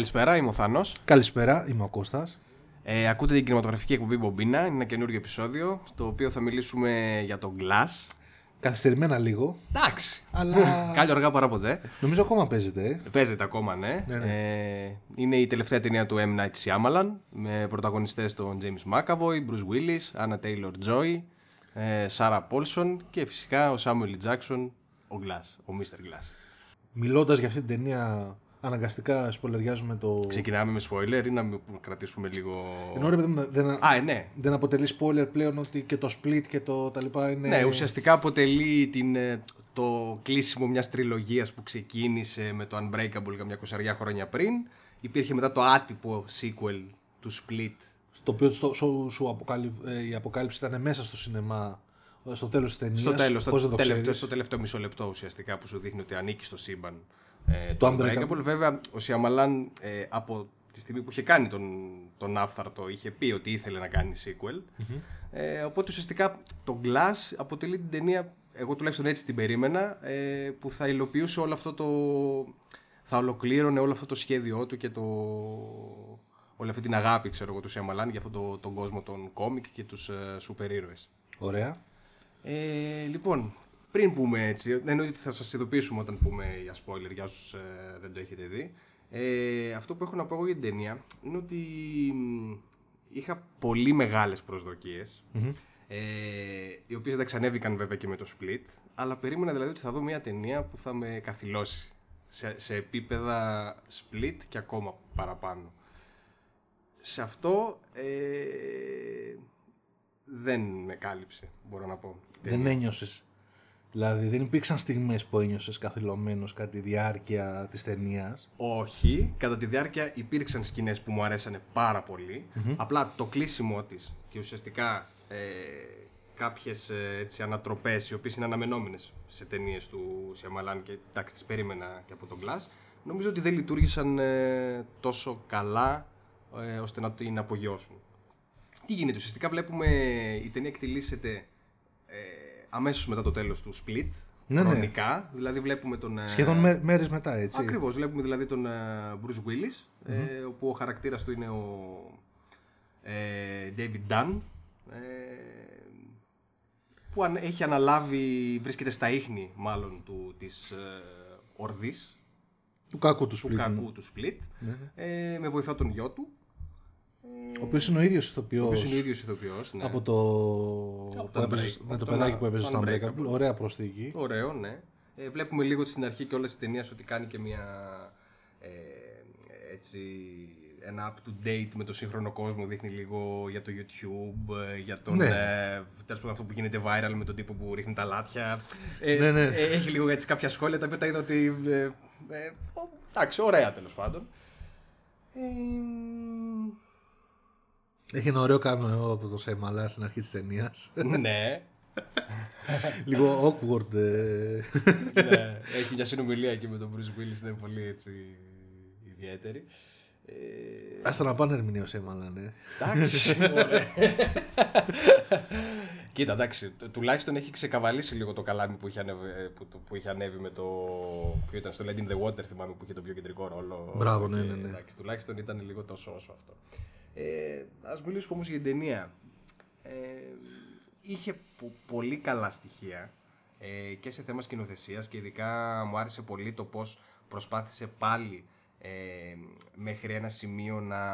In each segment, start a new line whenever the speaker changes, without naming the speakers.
Καλησπέρα, είμαι ο Θάνος.
Καλησπέρα, είμαι ο Κώστας.
Ε, ακούτε την κινηματογραφική εκπομπή Μπομπίνα. Είναι ένα καινούργιο επεισόδιο, στο οποίο θα μιλήσουμε για το Glass.
Καθυστερημένα λίγο.
Εντάξει.
Αλλά.
Κάλλιο αργά παρά ποτέ.
Νομίζω ακόμα παίζεται. ε.
Παίζεται ακόμα, ναι.
Ναι,
Ε, είναι η τελευταία ταινία του M. Night Shyamalan με πρωταγωνιστές τον James McAvoy, Bruce Willis, Anna Taylor-Joy, ε, Sarah Paulson και φυσικά ο Samuel L. Jackson, ο Glass, ο Mr. Glass.
Μιλώντας για αυτή την ταινία, αναγκαστικά σπολεριάζουμε το.
Ξεκινάμε με spoiler ή να μην κρατήσουμε λίγο...
Ενώ ρε παιδί μου, δεν,
Α, ε, ναι.
δεν αποτελεί spoiler πλέον ότι και το split και το τα λοιπά είναι.
Ναι, ουσιαστικά αποτελεί την, ε, το κλείσιμο μιας τριλογίας που ξεκίνησε με το Unbreakable καμιά 20 χρόνια πριν. Υπήρχε μετά το άτυπο sequel του Split.
Στο οποίο στο, σου, σου αποκάλυ, ε, η αποκάλυψη ήταν μέσα στο σινεμά ε, στο τέλος της ταινίας.
Στο τέλος, στο,
Πώς δεν το
τελευταίο,
ξέρεις.
στο τελευταίο μισό λεπτό ουσιαστικά που σου δείχνει ότι ανήκει στο σύμπαν ε,
Το
το
Unbreakable.
Unbreakable. Βέβαια, ο Σιαμαλάν ε, από τη στιγμή που είχε κάνει τον, τον άφθαρτο είχε πει ότι ήθελε να κάνει sequel. Ε, οπότε ουσιαστικά το Glass αποτελεί την ταινία, εγώ τουλάχιστον έτσι την περίμενα, ε, που θα υλοποιούσε όλο αυτό το... θα ολοκλήρωνε όλο αυτό το σχέδιό του και το... όλη αυτή την αγάπη, ξέρω εγώ, του Σιαμαλάν για αυτόν το, τον κόσμο των κόμικ και τους ε, σούπερ ήρωες.
Ωραία.
Ε, λοιπόν, πριν πούμε έτσι, εννοείται ότι θα σας ειδοποιήσουμε όταν πούμε για spoiler για όσους ε, δεν το έχετε δει. Ε, αυτό που έχω να πω εγώ για την ταινία είναι ότι μ, είχα πολύ μεγάλες προσδοκίες, ε, οι οποίες δεν ξανέβηκαν βέβαια και με το Split, αλλά περίμενα δηλαδή ότι θα δω μια ταινία που θα με καθυλώσει σε, σε επίπεδα Split και ακόμα παραπάνω. Σε αυτό ε, δεν με κάλυψε, μπορώ να πω.
Δεν ένιωσες. Δηλαδή δεν υπήρξαν στιγμές που ένιωσες καθυλωμένος κατά τη διάρκεια της ταινίας;
Όχι, κατά τη διάρκεια υπήρξαν σκηνές που μου αρέσανε πάρα πολύ. Απλά το κλείσιμό της και ουσιαστικά ε, κάποιες ε, έτσι, ανατροπές οι οποίες είναι αναμενόμενες σε ταινίες του Σιαμαλάν και εντάξει τις περίμενα και από τον Glass νομίζω ότι δεν λειτουργήσαν ε, τόσο καλά ε, ώστε να την απογειώσουν. Τι γίνεται, ουσιαστικά βλέπουμε η ταινία εκτελήσεται ε, αμέσως μετά το τέλος του Split,
Ναι, ναι.
χρονικά, δηλαδή βλέπουμε τον... ε,
Σχεδόν μέ, μέρες μετά, έτσι.
Ακριβώς, βλέπουμε δηλαδή τον ε, Bruce Willis, ε, όπου ο χαρακτήρας του είναι ο ε, David Dunn, ε, που αν, έχει αναλάβει, βρίσκεται στα ίχνη μάλλον του, της ε, ορδής,
Του κακού του
του
σπίτι.
κακού του Split, ε, με βοηθό τον γιο του,
Ο οποίος είναι ο ίδιος ηθοποιός.
ο οποίος είναι ο ίδιος ηθοποιός. Ναι.
Από το.
Από
που
το
έπαιζε,
Unbreakable.
με το
Από
παιδάκι
το
που έπαιζε στο
Unbreakable.
Unbreakable. Ωραία προσθήκη.
Ωραίο, ναι. Ε, βλέπουμε λίγο στην αρχή και όλες τις ταινίες ότι κάνει και μια ε, έτσι ένα up to date με το σύγχρονο κόσμο δείχνει λίγο για το YouTube, ε, για τον
Ναι.
ε, τέλος πάντων αυτό που γίνεται viral με τον τύπο που ρίχνει τα λάτια. Ε,
Ναι, ναι.
ε, έχει λίγο έτσι κάποια σχόλια τα οποία τα είδα ότι ε, ε, ο- εντάξει, ωραία τέλος πάντων. Ε,
Έχει ένα ωραίο κάμεο από το Σέμαλα στην αρχή της ταινίας.
ναι,
Λίγο awkward. ε.
ναι, έχει μια συνομιλία εκεί με τον Bruce Willis, είναι πολύ έτσι ιδιαίτερη. Ε,
Άστα να πάνε ερμηνεία ο Σέμαλα, ναι.
Εντάξει. ωραία. Κοίτα, εντάξει, του- τουλάχιστον έχει ξεκαβαλήσει λίγο το καλάμι που είχε, ανέβει, ε, που, το- που είχε ανέβει με το. Ποιο ήταν στο Land in the Water, θυμάμαι που είχε τον πιο κεντρικό ρόλο.
Μπράβο, ναι,
Και,
ναι, ναι.
Εντάξει, τουλάχιστον ήταν λίγο τόσο όσο αυτό. Ε, Α μιλήσουμε όμως για την ταινία. Ε, είχε πο- πολύ καλά στοιχεία ε, και σε θέμα σκηνοθεσίας και ειδικά μου άρεσε πολύ το πώς προσπάθησε πάλι ε, μέχρι ένα σημείο να,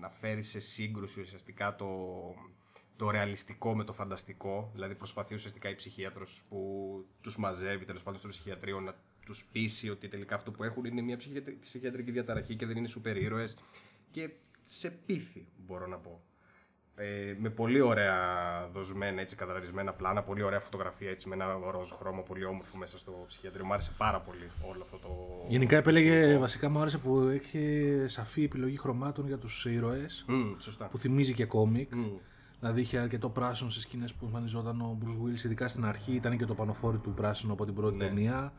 να φέρει σε σύγκρουση ουσιαστικά το, το ρεαλιστικό με το φανταστικό. Δηλαδή προσπαθεί ουσιαστικά η ψυχίατρος που τους μαζεύει τέλος πάντων στο ψυχιατρίο να τους πείσει ότι τελικά αυτό που έχουν είναι μια ψυχιατρ- ψυχιατρική διαταραχή και δεν είναι σούπερ ήρωες και σε πείθει μπορώ να πω. Ε, με πολύ ωραία δοσμένα, έτσι καταρρισμένα πλάνα, πολύ ωραία φωτογραφία έτσι, με ένα ροζ χρώμα πολύ όμορφο μέσα στο ψυχιατρίο. Μου άρεσε πάρα πολύ όλο αυτό το.
Γενικά
το
επέλεγε,
σκηνικό.
βασικά μου άρεσε που έχει σαφή επιλογή χρωμάτων για τους ήρωες
Μμ, σωστά.
που θυμίζει και κόμικ.
Μμ.
Δηλαδή είχε αρκετό πράσινο σε σκηνές που εμφανιζόταν ο Bruce Willis, ειδικά στην αρχή ήταν και το πανοφόρι του πράσινο από την πρώτη
Ναι.
ταινία.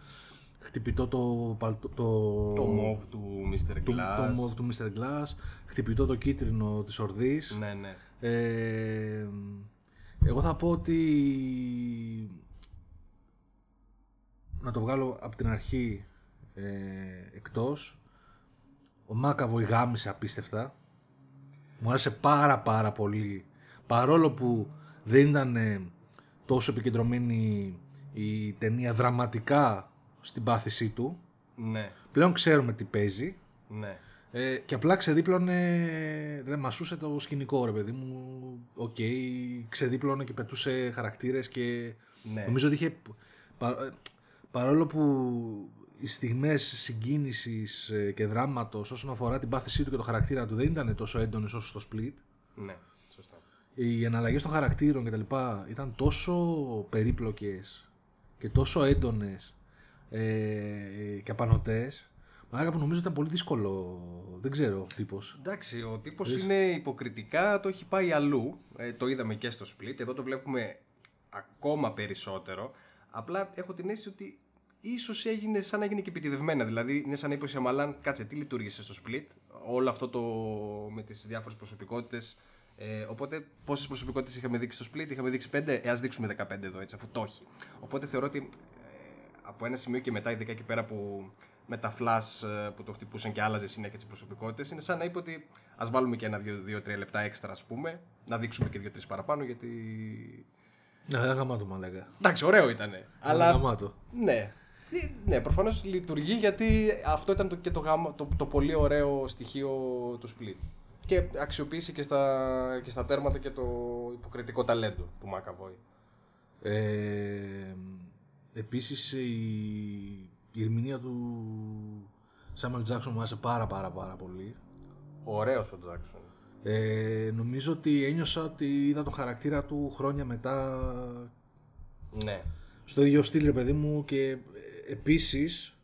Χτυπητό το, παλτο- το,
Το μοβ του Mr.
το,
Glass.
το mauve του Mr. Glass, χτυπητό το κίτρινο της ορδής.
Ναι, ναι.
Ε, εγώ θα πω ότι να το βγάλω από την αρχή ε, εκτός Ο McAvoy γάμησε απίστευτα. Μου άρεσε πάρα πάρα πολύ. Παρόλο που δεν ήταν ε, τόσο επικεντρωμένη η ταινία δραματικά στην πάθησή του.
Ναι,
Πλέον ξέρουμε τι παίζει.
ναι.
Ε, και απλά ξεδίπλωνε, δεν μασούσε το σκηνικό ρε παιδί μου. Οκ, ξεδίπλωνε και πετούσε χαρακτήρες και
Ναι.
νομίζω ότι είχε, πα- ε, παρόλο που οι στιγμές συγκίνησης ε, και δράματος όσον αφορά την πάθησή του και το χαρακτήρα του δεν ήταν τόσο έντονες όσο στο Split,
Ναι, σωστά.
Οι εναλλαγές των χαρακτήρων κτλ. ήταν τόσο περίπλοκες και τόσο έντονες ε, και απανοτές Μάγκα που νομίζω ήταν πολύ δύσκολο. Δεν ξέρω ο τύπος.
Εντάξει, ο τύπος είναι υποκριτικά, το έχει πάει αλλού. Ε, το είδαμε και στο Split. Εδώ το βλέπουμε ακόμα περισσότερο. Απλά έχω την αίσθηση ότι ίσως έγινε σαν να έγινε και επιτιδευμένα. Δηλαδή είναι σαν να είπε ο Σιαμαλάν, κάτσε τι λειτουργήσε στο Split; Όλο αυτό το με τις διάφορες προσωπικότητες. Ε, οπότε πόσες προσωπικότητες είχαμε δείξει στο Split, είχαμε δείξει 5, ε, ας δείξουμε 15 εδώ έτσι αφού το έχει. Οπότε θεωρώ ότι ε, από ένα σημείο και μετά, ειδικά εκεί πέρα που με τα flash ε, που το χτυπούσαν και άλλαζε συνέχεια τις προσωπικότητες, είναι σαν να είπε ότι ας βάλουμε και ένα 2-3 λεπτά έξτρα, ας πούμε, να δείξουμε και 2-3 παραπάνω, γιατί.
Ναι, δεν γαμάτο μα λέγα.
Εντάξει, ωραίο ήταν.
Αλλά...
Αλλά.
Γαμάτο.
Ναι. Ε, Ναι, προφανώς λειτουργεί γιατί αυτό ήταν το, και το, γάμα, το, το πολύ ωραίο στοιχείο του split. Και αξιοποίησε και στα, και στα τέρματα και το υποκριτικό ταλέντο του Μακαβόη.
Ε, επίσης η, η ερμηνεία του Samuel Jackson μου άρεσε πάρα πάρα πάρα πολύ.
Ωραίος ο Τζάξον.
Ε, νομίζω ότι ένιωσα ότι είδα τον χαρακτήρα του χρόνια μετά
Ναι.
στο ίδιο στυλ ρε παιδί μου και ε, επίσης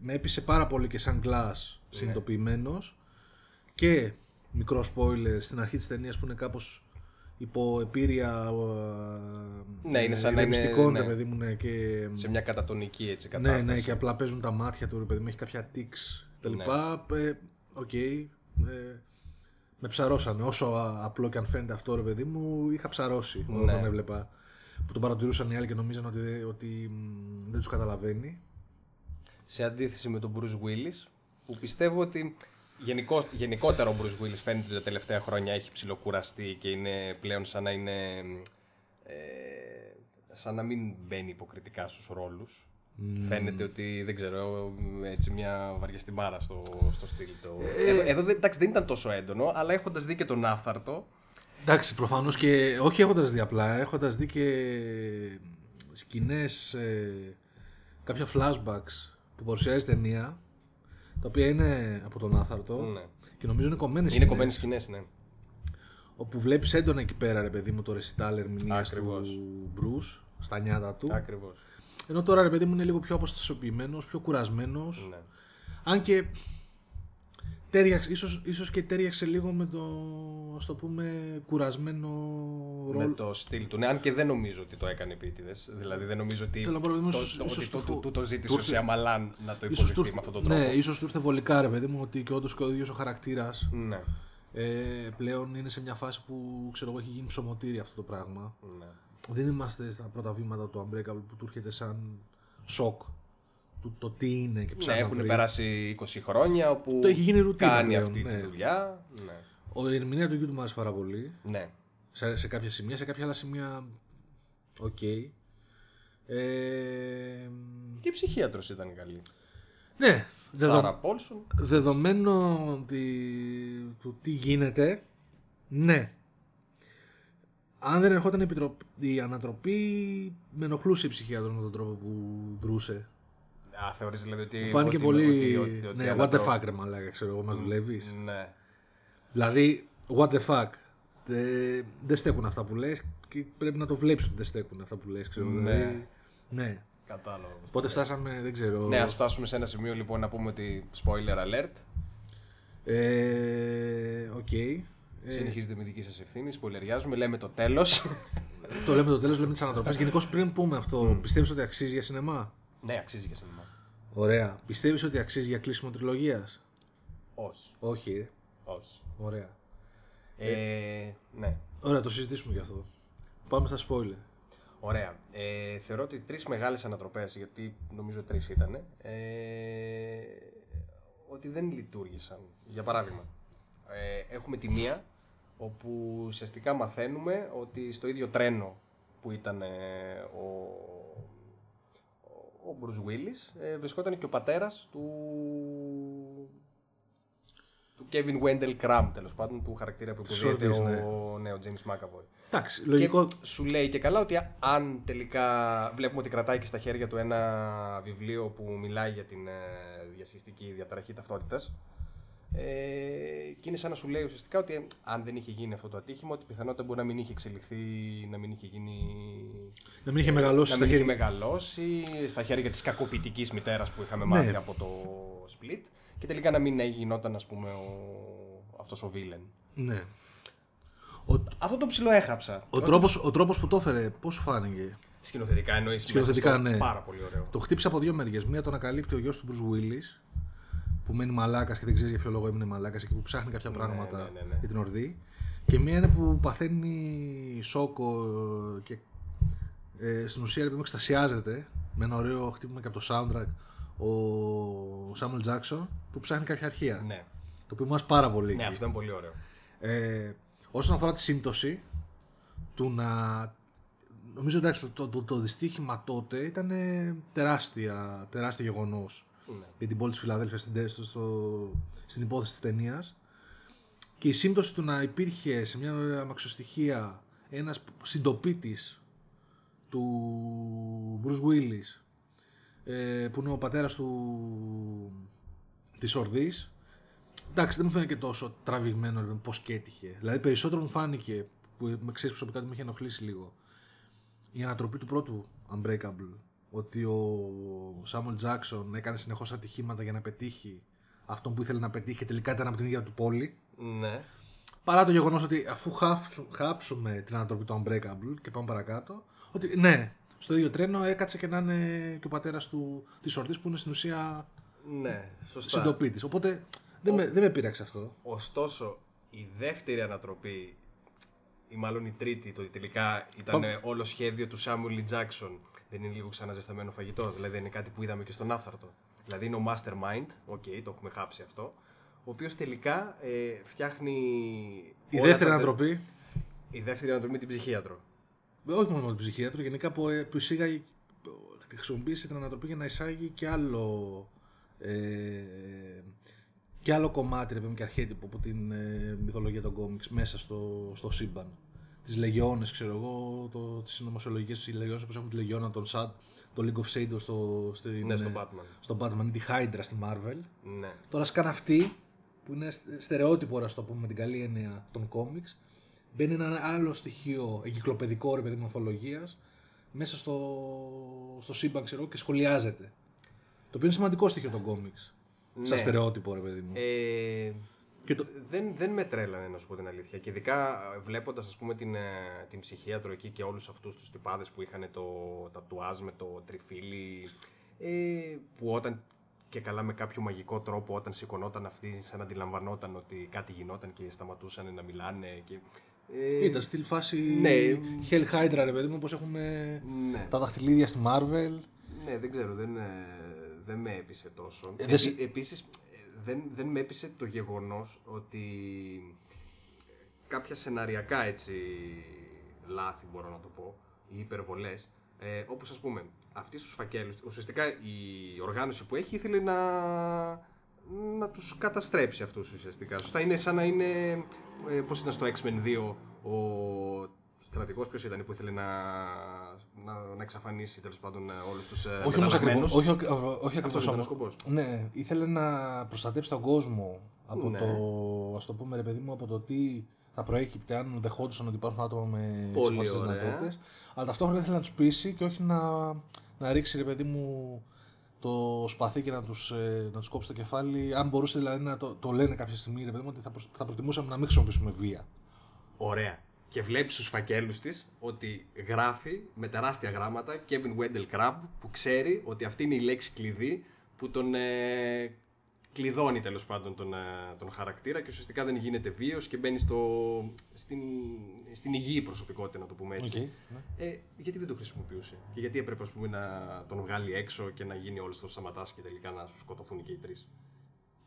με έπεισε πάρα πολύ και σαν glass συνειδητοποιημένος και μικρό spoiler στην αρχή της ταινίας που είναι κάπως υπό επήρεια ε,
Ναι, είναι σαν να είναι,
ηρεμιστικών,
ναι.
ρε παιδί μου ναι, και
Σε μια κατατονική έτσι
ναι,
κατάσταση.
ναι, και απλά παίζουν τα μάτια του, ρε παιδί μου, έχει κάποια tics τα
Ναι.
λοιπά. Ε, Οκ. ε, με ψαρώσανε. Όσο α- απλό και αν φαίνεται αυτό, ρε παιδί μου, είχα ψαρώσει όταν
Ναι.
τον έβλεπα. Που τον παρατηρούσαν οι άλλοι και νομίζαν ότι, δεν- ότι μ, δεν τους καταλαβαίνει.
Σε αντίθεση με τον Bruce Willis, που πιστεύω ότι γενικώ, γενικότερα ο Bruce Willis φαίνεται ότι τα τελευταία χρόνια έχει ψιλοκουραστεί και είναι πλέον σαν να είναι. Ε, σαν να μην μπαίνει υποκριτικά στους ρόλους. Φαίνεται ότι δεν ξέρω, έτσι μια βαριαστημάρα στο, στο στυλ του. Εδώ, εδώ δεν- εντάξει, δεν ήταν τόσο έντονο, αλλά έχοντας δει και τον άφθαρτο,
Εντάξει, προφανώς και. Όχι έχοντας δει απλά, έχοντας δει και σκηνές. κάποια flashbacks που παρουσιάζει η ταινία. Τα οποία είναι από τον Άθαρτο.
ναι.
Και νομίζω είναι κομμένες
είναι κομμένες σκηνές, ναι.
Όπου βλέπεις έντονα εκεί πέρα, ρε παιδί μου, το ρεσιτάλ ερμηνεία
Ακριβώς.
του Bruce στα νιάτα του.
Ακριβώς.
Ενώ τώρα, ρε παιδί μου, είναι λίγο πιο αποστασιοποιημένος, πιο κουρασμένος.
Ναι.
Αν και τέριαξε, ίσως, ίσως και τέριαξε λίγο με το, ας το πούμε, κουρασμένο ρόλο.
Με το στυλ του. Ναι, αν και δεν νομίζω ότι το έκανε επίτηδες. Δηλαδή δεν νομίζω ότι.
Θέλω να πω, ρε παιδί μου,
το,
ίσως-
το,
ίσως
ότι
του
του,
φου-
του, το ζήτησε
του
ο
ήρθε-
Σιαμαλάν να το
Ίσως του
υποδεχθεί
ήρθε-
με αυτόν τον τρόπο.
Ναι, ίσως του ήρθε βολικά, ρε παιδί μου, ότι και όντως και ο ίδιος ο χαρακτήρας
Ναι.
ε, πλέον είναι σε μια φάση που, ξέρω εγώ, έχει γίνει ψωμοτήρι αυτό το πράγμα.
ναι.
Δεν είμαστε στα πρώτα βήματα του Unbreakable που του έρχεται σαν σοκ του το τι είναι και
Ναι,
ψάχνει να
έχουν
βρει.
περάσει 20 χρόνια όπου
Το έχει γίνει ρουτίνα
κάνει
πλέον,
αυτή
ναι.
τη δουλειά. Ναι.
Ο, η ερμηνεία του γιου του μου άρεσε πάρα πολύ.
ναι.
Σε, σε κάποια σημεία, σε κάποια άλλα σημεία. Οκ. Ε,
Και η ψυχίατρος ήταν καλή.
ναι, δεδο,
Σάρα Πόλσον.
δεδομένο ότι, του τι γίνεται, ναι. Αν δεν ερχόταν η, επιτροπ- η ανατροπή, με ενοχλούσε η ψυχίατρος με τον τρόπο που δρούσε.
Α, θεωρείς δηλαδή ότι...
Μου φάνηκε
ότι-
πολύ.
ότι- ότι- ότι
ναι, what the
ανατρο-
fuck, ρε μαλάκα, ξέρω εγώ, μας δουλεύεις.
Ναι.
Δηλαδή, what the fuck. Δεν, δεν στέκουν αυτά που λες και πρέπει να το βλέπεις ότι δεν στέκουν αυτά που λες, ξέρω.
Ναι.
Δηλαδή, ναι.
Κατάλαβα.
Πότε φτάσαμε, δεν ξέρω.
Ναι, ας φτάσουμε σε ένα σημείο λοιπόν να πούμε ότι spoiler alert.
Ε, Οκ. Ε,
Συνεχίζετε με δική σας ευθύνη, σποϊλεριάζουμε, λέμε το τέλος.
το λέμε το τέλος, λέμε τις ανατροπές. Γενικώς πριν πούμε αυτό, πιστεύεις ότι αξίζει για σινεμά;
ναι, αξίζει και σινεμά.
Ωραία. Πιστεύεις ότι αξίζει για κλείσιμο τριλογίας;
Όχι,
Όχι, ε;
όχι.
Ωραία.
Ε, ναι,
Ωραία, το συζητήσουμε γι' αυτό. Πάμε στα spoiler.
ωραία. Ε, θεωρώ ότι τρεις μεγάλες ανατροπές, γιατί νομίζω τρεις ήταν. Ε, ότι δεν λειτουργήσαν. Για παράδειγμα, ε, έχουμε τη μία όπου ουσιαστικά μαθαίνουμε ότι στο ίδιο τρένο που ήταν ε, ο, ο Bruce Willis ε, βρισκόταν και ο πατέρας του του Kevin Wendell Crumb, τέλος πάντων, του χαρακτήρα που υποδίεται ο,
ναι.
ναι, ο James McAvoy.
Εντάξει, λογικό.
Και σου λέει και καλά ότι αν τελικά βλέπουμε ότι κρατάει και στα χέρια του ένα βιβλίο που μιλάει για την ε, διασυστική διαταραχή ταυτότητας. Ε, και είναι σαν να σου λέει ουσιαστικά ότι αν δεν είχε γίνει αυτό το ατύχημα, ότι πιθανότητα μπορεί να μην είχε εξελιχθεί, να μην είχε γίνει.
Να μην είχε μεγαλώσει
να
στα
μην είχε
χέρια.
μεγαλώσει στα χέρια της κακοποιητικής μητέρας που είχαμε
Ναι.
μάθει από το split. Και τελικά να μην γινόταν, ας πούμε, ο... αυτός ο βίλεν.
Ναι. Ο,
Αυτό το ψηλό έχαψα.
ο, τρόπος, ο τρόπος που το έφερε, πώς σου φάνηκε;
Σκηνοθετικά εννοείς.
Σκηνοθετικά, ναι.
Πάρα πολύ ωραίο.
Το χτύπησε από δύο μεριές. Μία τον ανακαλύπτει ο γιος του Bruce Willis, που μένει μαλάκας και δεν ξέρεις για ποιο λόγο έμεινε μαλάκας και που ψάχνει κάποια πράγματα
ναι, ναι, ναι.
για την ορδή. Και μία είναι που παθαίνει σόκο και ε, στην ουσία επειδή εξτασιάζεται με ένα ωραίο χτύπημα και από το soundtrack ο Samuel Jackson που ψάχνει κάποια αρχεία.
Ναι.
Το οποίο μου άρεσε πάρα πολύ.
ναι,
εκεί.
αυτό είναι πολύ ωραίο.
Ε, όσον αφορά τη σύμπτωση του να. Νομίζω εντάξει, το, το, το, το δυστύχημα τότε ήταν τεράστια, τεράστιο γεγονός
Ναι.
Για την πόλη της Φιλαδέλφια στην, στο, στο- στην υπόθεση της ταινίας. Και η σύμπτωση του να υπήρχε σε μια αμαξοστοιχεία ένας συντοπίτης του Bruce Willis ε, που είναι ο πατέρας του της Ορδής. Εντάξει δεν μου φαίνεται και τόσο τραβηγμένο λοιπόν, πως και έτυχε. Δηλαδή περισσότερο μου φάνηκε που με ξέρεις προσωπικά ότι με είχε ενοχλήσει λίγο η ανατροπή του πρώτου Unbreakable ότι ο Samuel Jackson έκανε συνεχώς ατυχήματα για να πετύχει αυτόν που ήθελε να πετύχει και τελικά ήταν από την ίδια του πόλη
Ναι.
Παρά το γεγονός ότι αφού χάψου- χάψουμε την ανατροπή του Unbreakable και πάμε παρακάτω, ότι ναι, στο ίδιο τρένο έκατσε και να είναι και ο πατέρας της ορδή που είναι στην ουσία
Ναι, σωστά.
συντοπίτης. Οπότε δεν, με, δεν με πείραξε αυτό.
Ωστόσο, η δεύτερη ανατροπή, ή μάλλον η τρίτη, το ότι τελικά ήταν
Πάμε.
όλο σχέδιο του Samuel L. Jackson, δεν είναι λίγο ξαναζεσταμένο φαγητό. Δηλαδή είναι κάτι που είδαμε και στον Άφθαρτο. Δηλαδή είναι ο Mastermind, οκ, το έχουμε χάψει αυτό, ο οποίος τελικά ε, φτιάχνει.
Η
όλα
δεύτερη
τα-
ανατροπή,
Η δεύτερη ανατροπή με την ψυχίατρο.
όχι μόνο με την ψυχίατρο, γενικά που, που εισήγαγε, χρησιμοποίησε την ανατροπή για να εισάγει και άλλο. Ε, και άλλο κομμάτι ρε, παιδί μου, και αρχέτυπο από την ε, μυθολογία των κόμιξ μέσα στο, στο σύμπαν. Τις Λεγιώνε, ξέρω εγώ, το, τις συνωμοσιολογικές Λεγιώνε όπως έχουμε τη Λεγιώνα, τον Σαντ, το League of Shadows στο, στην,
Ναι, στον
ε,
Batman.
στον Batman ή τη Hydra στη Marvel.
Ναι.
Τώρα σκάν αυτή, που είναι στε- στερεότυπο, να το πούμε με την καλή έννοια των κόμιξ, μπαίνει ένα άλλο στοιχείο εγκυκλοπαιδικό ρε παιδί μου ανθολογίας, μέσα στο, στο σύμπαν ξέρω, και σχολιάζεται. Το οποίο είναι σημαντικό στοιχείο των κόμιξ. Σαν
Ναι.
στερεότυπο, ρε παιδί μου.
Ε,
Και το-
δεν, δεν με τρέλανε να σου πω την αλήθεια. Και ειδικά βλέποντας ας πούμε την, ε, την ψυχίατρο εκεί και όλους αυτούς τους τυπάδες που είχαν το τατουάζ με το τριφύλι ε, που όταν και καλά με κάποιο μαγικό τρόπο όταν σηκωνόταν αυτή σαν να αντιλαμβανόταν ότι κάτι γινόταν και σταματούσαν να μιλάνε και, ε,
Ήταν στυλ φάση
ναι.
Hell Hydra, ρε παιδί μου, όπως έχουν
ναι.
τα δαχτυλίδια στη Marvel.
Ναι, δεν ξέρω, δεν, ε, δεν με έπεισε τόσο.
Ε, δεν σε-
Επί- επίσης, ε, δεν, δεν με έπεισε το γεγονός ότι κάποια σεναριακά έτσι λάθη μπορώ να το πω, ή υπερβολές, ε, όπως ας πούμε, αυτοί στους φακέλους, ουσιαστικά η οργάνωση που έχει ήθελε να, να τους καταστρέψει αυτούς ουσιαστικά. Σωστά, είναι σαν να είναι, ε, πώς ήταν στο X-Men 2, ο στρατηγός ποιος ήταν που ήθελε να, να, να εξαφανίσει τέλος πάντων ε, όλους τους ε,
Όχι όμως
μεταλλαγμένους.
ακριβώς. Όχι, όχι, όχι ακριβώς
Αυτός ήταν ο
όμως.
σκοπός.
Ναι, ήθελε να προστατέψει τον κόσμο από
Ναι.
το, ας το πούμε ρε παιδί μου, από το τι θα προέκυπτε αν δεχόντουσαν ότι υπάρχουν άτομα με
Πολύ
εξωματικές
ωραία.
δυνατότητες. Αλλά ταυτόχρονα ήθελε να τους πείσει και όχι να, να ρίξει ρε παιδί μου το σπαθί και να τους, ε, να τους κόψει το κεφάλι. Αν μπορούσε δηλαδή να το, το λένε κάποια στιγμή ρε παιδί μου ότι θα, προσ- θα προτιμούσαμε να μην χρησιμοποιήσουμε βία.
Ωραία. Και βλέπεις στους φακέλους της ότι γράφει με τεράστια γράμματα Kevin Wendell Crumb που ξέρει ότι αυτή είναι η λέξη κλειδί που τον ε, κλειδώνει τέλος πάντων τον, ε, τον χαρακτήρα και ουσιαστικά δεν γίνεται βίαιος και μπαίνει στο, στην, στην υγιή προσωπικότητα, να το πούμε έτσι.
Οκ, ναι.
Ε, γιατί δεν το χρησιμοποιούσε και γιατί έπρεπε ας πούμε, να τον βγάλει έξω και να γίνει όλος το σαματά και τελικά να σου σκοτωθούν και οι τρεις;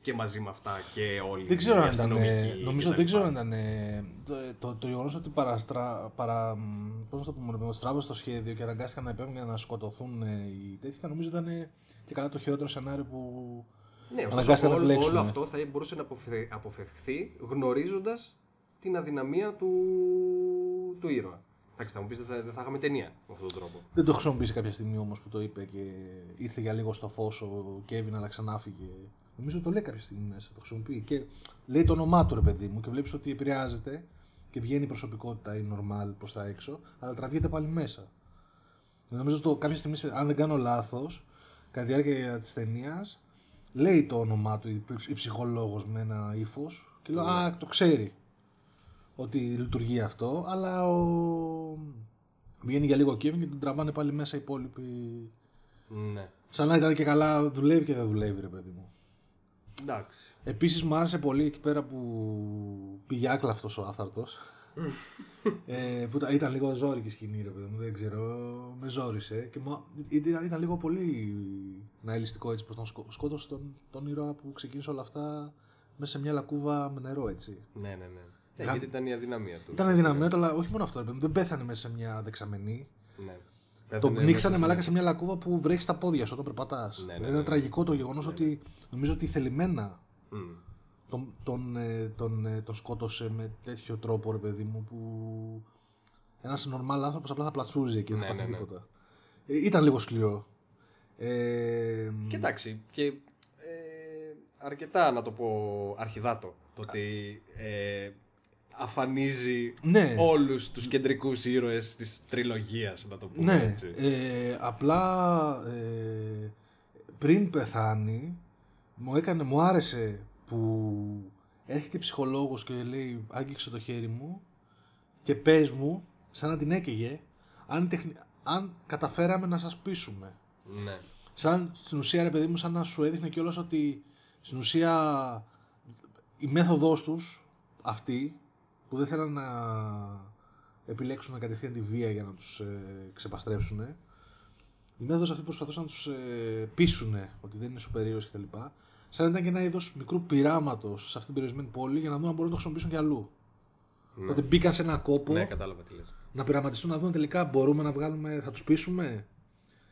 Και μαζί με αυτά και όλοι
Δεν ξέρω
οι
αν ήταν.
αστυνομικοί
Νομίζω
κτλ.
δεν ξέρω αν ήταν. ε, Το, το, το γεγονός ότι παραστρα, παρα, μ, πώς να το πούμε, ρε παιδί μου, στράβωσε το σχέδιο και αναγκάστηκαν να επέμβουν για να σκοτωθούν ε, οι τέτοιοι, ήταν, νομίζω ήταν ε, και καλά το χειρότερο σενάριο που.
Ναι,
Αναγκάστηκαν
ωστόσο
να
όλο,
μπλέξουν.
όλο αυτό θα μπορούσε να αποφε- αποφευχθεί γνωρίζοντας την αδυναμία του, του ήρωα. Εντάξει, θα μου πεις δεν θα, δεν θα είχαμε ταινία με αυτόν τον τρόπο.
Δεν το χρησιμοποίησε κάποια στιγμή όμως που το είπε και ήρθε για λίγο στο φως ο Κέβιν, αλλά ξανάφυγε. Νομίζω το λέει κάποια στιγμή μέσα, το χρησιμοποιεί. Και λέει το όνομά του ρε παιδί μου και βλέπεις ότι επηρεάζεται και βγαίνει η προσωπικότητα η normal προς τα έξω, αλλά τραβιέται πάλι μέσα. Νομίζω το κάποια στιγμή, σε- αν δεν κάνω λάθος, κατά τη διάρκεια της ταινίας, λέει το όνομά του η, η ψυχολόγος με ένα ύφος και λέω Α, το ξέρει ότι λειτουργεί αυτό, αλλά ο... βγαίνει για λίγο ο Kevin και τον τραβάνε πάλι μέσα οι υπόλοιποι.
Ναι.
Σαν να ήταν και καλά, δουλεύει και δεν δουλεύει, ρε παιδί μου.
Εντάξει.
Επίσης μου άρεσε πολύ εκεί πέρα που πήγε άκλαυτος ο άθαρτος. ε, που ήταν, ήταν λίγο ζώρικη σκηνή, ρε παιδί μου, δεν ξέρω. Με ζόρισε. Και μου, ήταν, ήταν λίγο πολύ ναελιστικό έτσι πως τον σκο, σκότωσε τον, τον ήρωα που ξεκίνησε όλα αυτά μέσα σε μια λακκούβα με νερό έτσι.
Ναι, ναι, ναι. Ναι,
Γα-
γιατί ήταν η αδυναμία του.
Ήταν δυναμία, αλλά όχι μόνο αυτό, ρε παιδί μου, δεν πέθανε μέσα σε μια δεξαμενή.
Ναι.
Το
Πέθανε
πνίξανε
μέσα
μαλάκα σε μια λακκούβα που βρέχει στα πόδια σου όταν περπατάς.
Ναι, ναι,
είναι
ναι, ναι.
τραγικό το γεγονός ότι νομίζω ότι θελημένα
σε- Μμ.
τον, τον, ε, τον, ε, τον σκότωσε με τέτοιο τρόπο, ρε παιδί μου, που ένας normal άνθρωπος απλά θα πλατσούριζε και δεν
Ναι,
θα πάθει
ναι, ναι.
τίποτα. Ε, ήταν λίγο σκληρό. Ε,
Και εντάξει, και ε, αρκετά να το πω αρχιδάτο. Το ότι ε, αφανίζει
ναι,
όλους τους κεντρικούς ήρωες της τριλογίας, να το πούμε
ναι.
έτσι.
Ε, απλά ε, πριν πεθάνει, μου, έκανε, μου άρεσε που έρχεται ψυχολόγος και λέει άγγιξε το χέρι μου και πες μου, σαν να την έκαιγε, αν, τεχνη- αν καταφέραμε να σας πείσουμε.
Ναι.
Σαν στην ουσία, ρε παιδί μου, σαν να σου έδειχνε κιόλας ότι στην ουσία η μέθοδός τους αυτή που δεν θέλαν να επιλέξουν κατευθείαν τη βία για να τους ε, ξεπαστρέψουν η μέθοδος αυτή που προσπαθούσαν να τους ε, πείσουν ότι δεν είναι superiors κτλ. Σαν να ήταν και ένα είδος μικρού πειράματος σε αυτήν την περιορισμένη πόλη για να δουν αν μπορούν να το χρησιμοποιήσουν κι αλλού.
Ναι.
Οπότε μπήκαν σε ένα κόπο
ναι, κατάλαβα τι λες.
να πειραματιστούν να δουν τελικά μπορούμε να βγάλουμε, θα τους πείσουμε.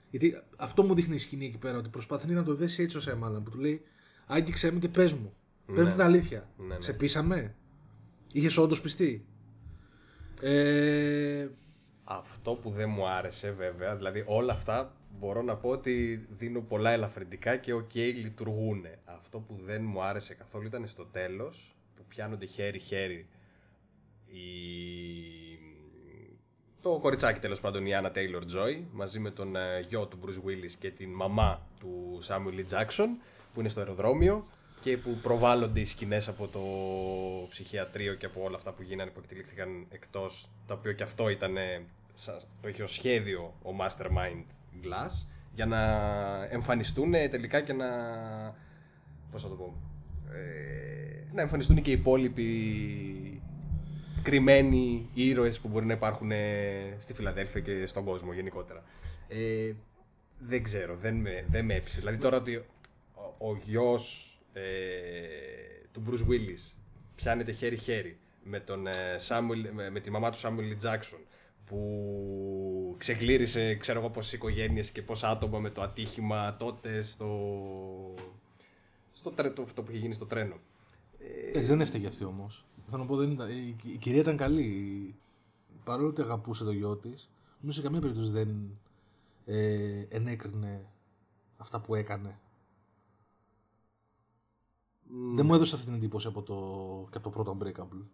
Γιατί αυτό μου δείχνει η σκηνή εκεί πέρα, ότι προσπαθεί να το δέσει έτσι ο Shyamalan που του λέει Άγγιξέ με και πες μου. Πες μου την αλήθεια.
Ναι, ναι.
Σε πείσαμε. Είχες όντως πιστεί. Ε,
Αυτό που δεν μου άρεσε βέβαια, δηλαδή όλα αυτά μπορώ να πω ότι δίνω πολλά ελαφρυντικά και οκ λειτουργούν. Αυτό που δεν μου άρεσε καθόλου ήταν στο τέλος που πιάνονται χέρι-χέρι η... το κοριτσάκι τέλος πάντων η Άννα Τέιλορ Τζόι μαζί με τον ε, γιο του Bruce Willis και την μαμά του Samuel L. Jackson που είναι στο αεροδρόμιο και που προβάλλονται οι σκηνές από το ψυχιατρίο και από όλα αυτά που γίνανε που εκτελήχθηκαν εκτός τα οποία και αυτό ήταν ε, σα- το είχε ως σχέδιο ο Mastermind Glass για να εμφανιστούν ε, τελικά και να πώς θα το πω ε, να εμφανιστούν και οι υπόλοιποι κρυμμένοι ήρωες που μπορεί να υπάρχουν ε, στη Φιλαδέλφια και στον κόσμο γενικότερα. Ε, δεν ξέρω, δεν με, δεν με έπεισε. Δηλαδή τώρα ότι ο, ο γιος ε, του Bruce Willis πιάνεται χέρι-χέρι με, τον, ε, Samuel, με, με τη μαμά του Samuel L. Jackson που ξεκλήρισε ξέρω εγώ πόσες οικογένειες και πόσα άτομα με το ατύχημα τότε στο, στο τρέ, το, αυτό που είχε γίνει στο τρένο.
εντάξει, δεν έφταιγε αυτή όμως. Θέλω να πω, δεν ήταν, η, η κυρία ήταν καλή. Παρόλο ότι αγαπούσε το γιο της, νομίζω σε καμία περίπτωση δεν ε, ενέκρινε αυτά που έκανε. Δεν μου έδωσε αυτή την εντύπωση από το, και από το πρώτο Unbreakable.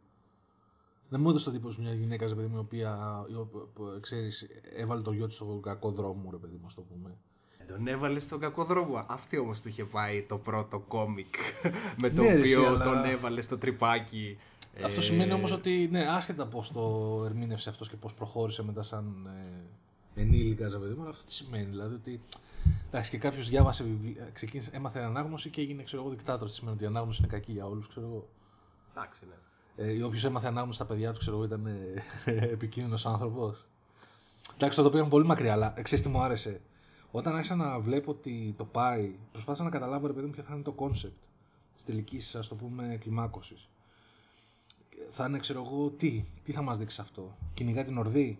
Δεν μου έδωσε την εντύπωση μια γυναίκα, ρε παιδί μου, η οποία, η οποία ξέρεις, έβαλε το γιο της στον κακό δρόμο, ρε παιδί μου, ας το πούμε.
Τον έβαλε στον κακό δρόμο. Αυτή όμως του είχε πάει το πρώτο κόμικ με το
Ναι, ρε,
οποίο
εσύ, αλλά-
τον έβαλε στο τρυπάκι.
Αυτό
Ε,
σημαίνει όμως ότι, ναι, άσχετα πώς το ερμήνευσε αυτός και πώς προχώρησε μετά σαν ε, ενήλικας, ρε παιδί μου, αλλά αυτό τι σημαίνει, δηλαδή ότι εντάξει, και κάποιος διάβασε βιβλία, ξεκίνησε, έμαθε ανάγνωση και έγινε, ξέρω εγώ, δικτάτορας, τι σημαίνει ότι η ανάγνωση είναι κακή για όλους, ξέρω εγώ.
Εντάξει, ναι.
Ε, ή όποιος έμαθε ανάγνωση στα παιδιά του, ξέρω εγώ, ήταν ε, επικίνδυνος άνθρωπος. Εντάξει, το οποίο είναι πολύ μακριά, αλλά ε, ξέρεις τι μου άρεσε. Όταν άρχισα να βλέπω ότι το πάει, προσπάθησα να καταλάβω, ρε παιδί μου, ποιο θα είναι το concept. της τελικής, ας το πούμε, κλιμάκωσης. Θα είναι, ξέρω εγώ, τι, τι θα μας δείξει αυτό. Κυνηγά την Ορδή.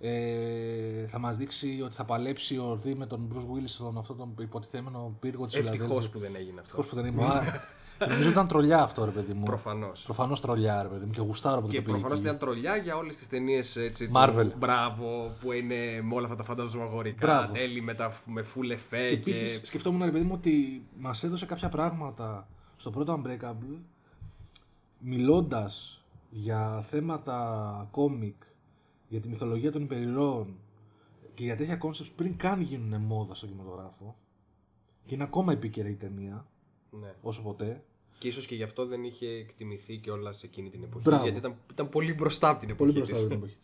Ε, θα μας δείξει ότι θα παλέψει ο Ορδή με τον Bruce Willis στον αυτό τον υποτιθέμενο πύργο της
Ευτυχώς που δεν έγινε αυτό.
Ευτυχώς που δεν έγινε. Νομίζω ήταν τρολιά αυτό, ρε παιδί μου.
Προφανώς.
Προφανώς τρολιά, ρε παιδί μου. Και γουστάρω από
Και
το
προφανώς ήταν τρολιά για όλες τις ταινίες έτσι.
Marvel.
Του, μπράβο, που είναι με όλα αυτά τα φαντασμαγορικά.
Μπράβο.
Τέλη με, τα, με full effect.
Και επίσης σκεφτόμουν, ρε παιδί μου, ότι μας έδωσε κάποια πράγματα στο πρώτο Unbreakable μιλώντας για θέματα κόμικ, για τη μυθολογία των υπερηρών και για τέτοια concepts πριν καν γίνουν μόδα στον κινηματογράφο. Και είναι ακόμα επίκαιρα η ταινία,
Ναι.
όσο ποτέ.
Και ίσως και γι' αυτό δεν είχε εκτιμηθεί και όλα σε εκείνη την εποχή.
Μπράβο.
Γιατί ήταν, ήταν πολύ μπροστά από την εποχή
Πολύ μπροστά
της.
από την εποχή.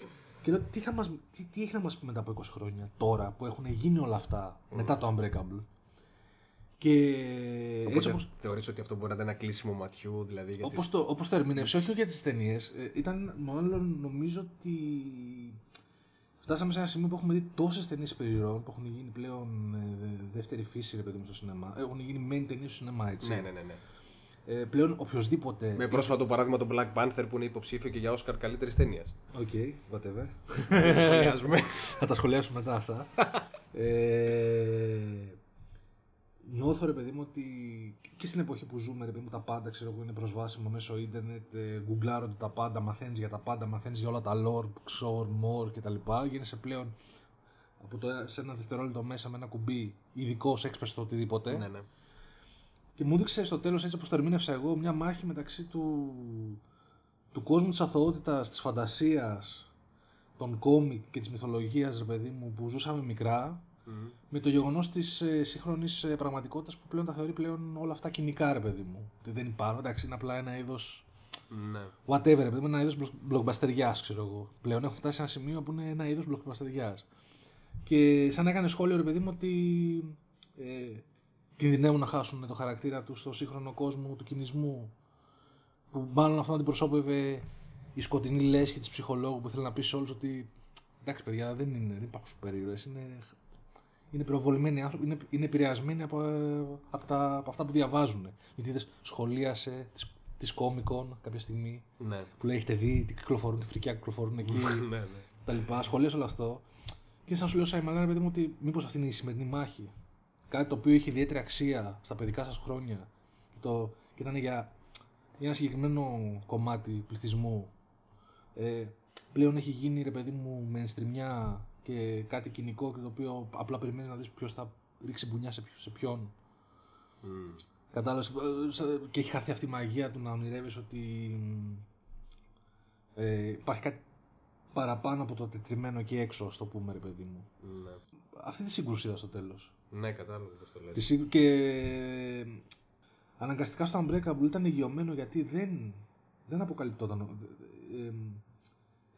Και λέω, τι, θα μας, τι, τι έχει να μας πει μετά από 20 χρόνια, τώρα που έχουν γίνει όλα αυτά, μετά το Unbreakable; Και έτσι
Οπότε
όπως,
θεωρείς ότι αυτό μπορεί να ήταν ένα κλείσιμο ματιού, δηλαδή. Για
όπως, το, όπως το ερμήνευσε, όχι για τις ταινίες, ήταν μάλλον νομίζω ότι φτάσαμε σε ένα σημείο που έχουμε δει τόσες ταινίες περιρών που έχουν γίνει πλέον ε, δεύτερη φύση ρε παιδί μου στο σινεμά. Έχουν γίνει main ταινίες στο σινεμά, έτσι.
Ναι, ναι, ναι. ναι.
Ε, πλέον οποιοδήποτε.
Με πρόσφατο παράδειγμα τον Black Panther που είναι υποψήφιο και για Oscar καλύτερης ταινίας.
Ok, whatever.
Δεν το σχολιάζουμε.
Θα τα σχολιάσουμε μετά αυτά. ε, νιώθω ρε παιδί μου ότι και στην εποχή που ζούμε ρε παιδί μου τα πάντα ξέρω εγώ είναι προσβάσιμο μέσω ίντερνετ, ε, γκουγκλάρονται τα πάντα, μαθαίνεις για τα πάντα, μαθαίνεις για όλα τα lore, ξε-lore, more κτλ. Γίνεσαι πλέον από το, ένα- σε ένα δευτερόλεπτο μέσα με ένα κουμπί ειδικός expert στο οτιδήποτε.
ναι, ναι.
Και μου έδειξε στο τέλος έτσι όπως το ερμήνευσα εγώ μια μάχη μεταξύ του, του κόσμου της αθωότητας, της φαντασίας, των κόμικ και της μυθολογίας ρε παιδί μου που ζούσαμε μικρά
Μμμ.
με το γεγονός της ε, σύγχρονης ε, πραγματικότητας που πλέον τα θεωρεί πλέον όλα αυτά κοινικά ρε παιδί μου. Ότι δεν υπάρχουν, εντάξει είναι απλά ένα είδος
Ναι.
whatever ρε παιδί μου, ένα είδος blockbusteriάς ξέρω εγώ. Πλέον έχω φτάσει σε ένα σημείο που είναι ένα είδος blockbusteriάς. Και σαν έκανε σχόλιο ρε παιδί μου ότι ε, κινδυνεύουν να χάσουν το χαρακτήρα τους στο σύγχρονο κόσμο του κινησμού που μάλλον αυτό αντιπροσώπευε η σκοτεινή λέσχη της ψυχολόγου που θέλει να πει σε όλους ότι εντάξει παιδιά δεν, είναι, δεν υπάρχουν σούπερ ήρωες, είναι, είναι πυροβολημένοι άνθρωποι, είναι, είναι επηρεασμένοι από, ε, από, τα, από αυτά που διαβάζουν. Γιατί είδες, σχολίασε τις, τις κόμικον κάποια στιγμή
Ναι.
που λέει έχετε δει τι κυκλοφορούν, τι φρικιά κυκλοφορούν εκεί
ναι, ναι.
τα λοιπά. Σχολίασε όλο αυτό. Και σαν σου λέω, Σάιμαλάν, παιδί μου, ότι μήπως αυτή είναι η σημερινή μάχη. Κάτι το οποίο έχει ιδιαίτερη αξία στα παιδικά σας χρόνια και, το, και ήταν για, για ένα συγκεκριμένο κομμάτι πληθυσμού. Ε, πλέον έχει γίνει ρε παιδί μου με ενστριμιά και κάτι κοινικό και το οποίο απλά περιμένεις να δεις ποιος θα ρίξει μπουνιά σε, ποιο- σε ποιον.
Μμ.
Κατάλαβες, ε, σα- και έχει χαθεί αυτή η μαγεία του να ονειρεύεις ότι ε, υπάρχει κάτι παραπάνω από το τετριμένο εκεί έξω, ας το πούμε, ρε παιδί μου.
Ναι.
Αυτή τη σύγκρουση είδα στο τέλος.
Ναι, κατάλαβα πώς το λες.
Της σύγκρου- Και ε, αναγκαστικά στο Unbreakable ήταν υγειωμένο γιατί δεν, δεν αποκαλυπτόταν. ε, ε,